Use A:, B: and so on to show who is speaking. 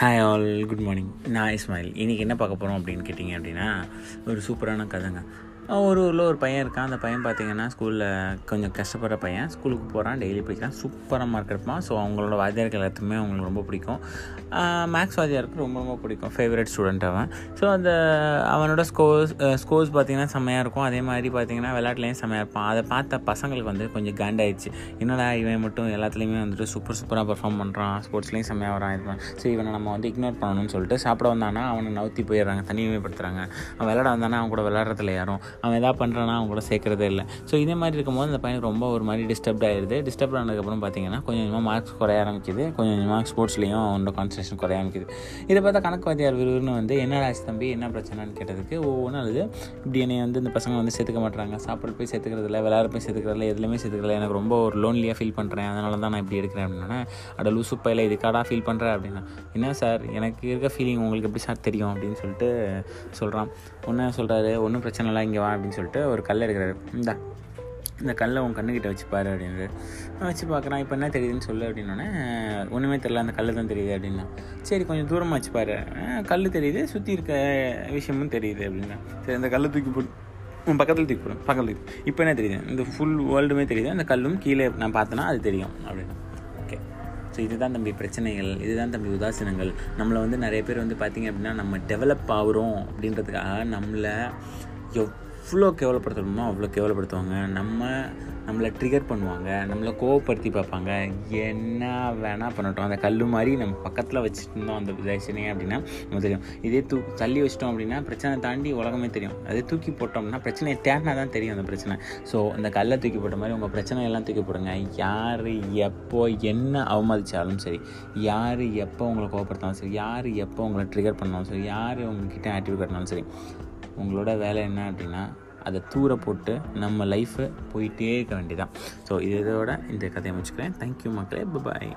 A: Hi all good morning நான் இஸ்மாயில். இன்றைக்கி என்ன பார்க்க போகிறோம் அப்படின்னு கேட்டிங்க அப்படின்னா ஒரு சூப்பரான கதைங்க. ஒரு ஊரில் ஒரு பையன் இருக்கான். அந்த பையன் பார்த்திங்கன்னா ஸ்கூலில் கொஞ்சம் கஷ்டப்படுற பையன். ஸ்கூலுக்கு போகிறான் டெய்லி படிக்கிறான் சூப்பராக மார்க் எடுப்பான். ஸோ அவங்களோட வாத்தியார்கள் எல்லாத்துக்குமே அவங்களுக்கு ரொம்ப பிடிக்கும். மேக்ஸ் வாத்தியாருக்கு ரொம்ப ரொம்ப பிடிக்கும். ஃபேவரட் ஸ்டூடெண்ட் அவன். ஸோ அந்த அவனோட ஸ்கோர்ஸ் ஸ்கோர்ஸ் பார்த்திங்கன்னா செம்மையாக இருக்கும். அதே மாதிரி பார்த்திங்கன்னா விளையாட்டுலேயும் செம்மையாக இருப்பான். அதை பார்த்த பசங்களுக்கு வந்து கொஞ்சம் காண்டாயிடுச்சு. என்னடா இவன் மட்டும் எல்லாத்துலேயுமே வந்துட்டு சூப்பர் சூப்பராக பர்ஃபார்ம் பண்ணுறான் ஸ்போர்ட்ஸ்லேயும் செம்மையாக வரான். இது ஸோ சரி இவனை நம்ம வந்து இக்னோர் பண்ணணும்னு சொல்லிட்டு சாப்பிட வந்தானா அவனை நவுத்தி போயிடுறாங்க. தனிமைப்படுத்துறாங்க. அவன் விளையாட வந்தானா அவன் கூட விளையாடுறதுல யாரும் அவன் எதாவது பண்ணுறானா அவங்க கூட சேர்க்குறதே இல்லை. ஸோ இதே மாதிரி இருக்கும்போது அந்த பையனுக்கு ரொம்ப ஒரு மாதிரி டிஸ்டர்ப்ட் ஆகிடுது டிஸ்டர்ப் ஆனதுக்கப்புறம் பார்த்தீங்கன்னா கொஞ்சம் கொஞ்சமாக மார்க்ஸ் குறைய ஆரம்பிக்குது. கொஞ்சம் கொஞ்சமாக ஸ்போர்ட்ஸ்லேயும் அவனோட கான்சன்ட்ரேஷன் குறைய ஆரம்பிக்குது. இதை பார்த்தா கணக்கு வாத்தியார் விறுவிறுன்னு வந்து என்ன ஆச்சு தம்பி? என்ன பிரச்சனைன்னு கேட்டதுக்கு ஒவ்வொன்றும் அழுது இப்படி என்னை வந்து இந்த பசங்க வந்து சேர்த்துக்க மாட்டாங்க சாப்பாடு போய் சேர்த்துக்கிறதில்ல விளையாட போய் சேர்த்துக்கிறதில்ல எதுலையுமே சேர்த்துக்கல எனக்கு ரொம்ப ஒரு லோன்லியாக ஃபீல் பண்ணுறேன் அதனால தான் நான் இப்படி எடுக்கிறேன். அப்படின்னா அட லூசு பையில இதுக்காடா ஃபீல் பண்ணுறேன் அப்படின்னா என்ன சார்? எனக்கு இருக்க ஃபீலிங் உங்களுக்கு எப்படி சார் தெரியும்? அப்படின்னு சொல்லிட்டு சொல்கிறான் ஒன்று சொல்கிறாரு ஒன்றும் பிரச்சனை இல்லை இங்கே வா அப்படின்னு சொல்லிட்டு ஒரு கல் எடுக்கிறாரு. இந்தா இந்த கல்லை உன் கண்ணுக்கிட்ட வச்சு பாரு அப்படின்னு வச்சு பார்க்குறான். இப்போ என்ன தெரியுதுன்னு சொல்லு அப்படின்னோடனே ஒன்றுமே தெரியல அந்த கல் தான் தெரியுது அப்படின்னா. சரி கொஞ்சம் தூரமாக வச்சு பாரு. கல் தெரியுது சுற்றி இருக்க விஷயமும் தெரியுது அப்படின்னா. சரி அந்த கல்லை தூக்கி போட்டு உன் பக்கத்தில் தூக்கி போடும் பக்கத்தில் தூக்கி இப்போ என்ன தெரியுது? இந்த ஃபுல் வேர்ல்டுமே தெரியுது. அந்த கல்லும் கீழே நான் பார்த்தேன்னா அது தெரியும் அப்படின்னா. ஓகே ஸோ இதுதான் தம்பி பிரச்சனைகள். இதுதான் தம்பி உதாசீனங்கள். நம்மளை வந்து நிறைய பேர் வந்து பார்த்திங்க அப்படின்னா நம்ம டெவலப் ஆகிறோம் அப்படின்றதுக்காக நம்மளை எவ்வளோ கேவலப்படுத்தணுமோ அவ்வளோ கேவலப்படுத்துவாங்க. நம்ம நம்மளை ட்ரிகர் பண்ணுவாங்க. நம்மளை கோவப்படுத்தி பார்ப்பாங்க. என்ன வேணால் பண்ணட்டும். அந்த கல் மாதிரி நம்ம பக்கத்தில் வச்சுருந்தோம் அந்த பிரச்சனையே அப்படின்னா நம்ம தெரியும். இதே தூ தள்ளி வச்சிட்டோம் அப்படின்னா பிரச்சனை தாண்டி உலகமே தெரியும். அதே தூக்கி போட்டோம்னா பிரச்சனையை தேடினா தான் தெரியும் அந்த பிரச்சனை. ஸோ அந்த கல்லை தூக்கி போட்ட மாதிரி உங்கள் பிரச்சனையெல்லாம் தூக்கி போடுங்க. யார் எப்போ என்ன அவமதித்தாலும் சரி யார் எப்போ உங்களை கோவப்படுத்தாலும் சரி யார் எப்போ உங்களை ட்ரிகர் பண்ணாலும் சரி யார் உங்ககிட்ட ஆக்டிவ் கட்டினாலும் சரி உங்களோட வேலை என்ன அப்படின்னா அதை தூர போட்டு நம்ம லைஃப்பை போயிட்டே இருக்க வேண்டியதான் ஸோ இதோட இந்த கதையை முடிச்சுக்கிறேன். தேங்க்யூ மக்களே. பாய்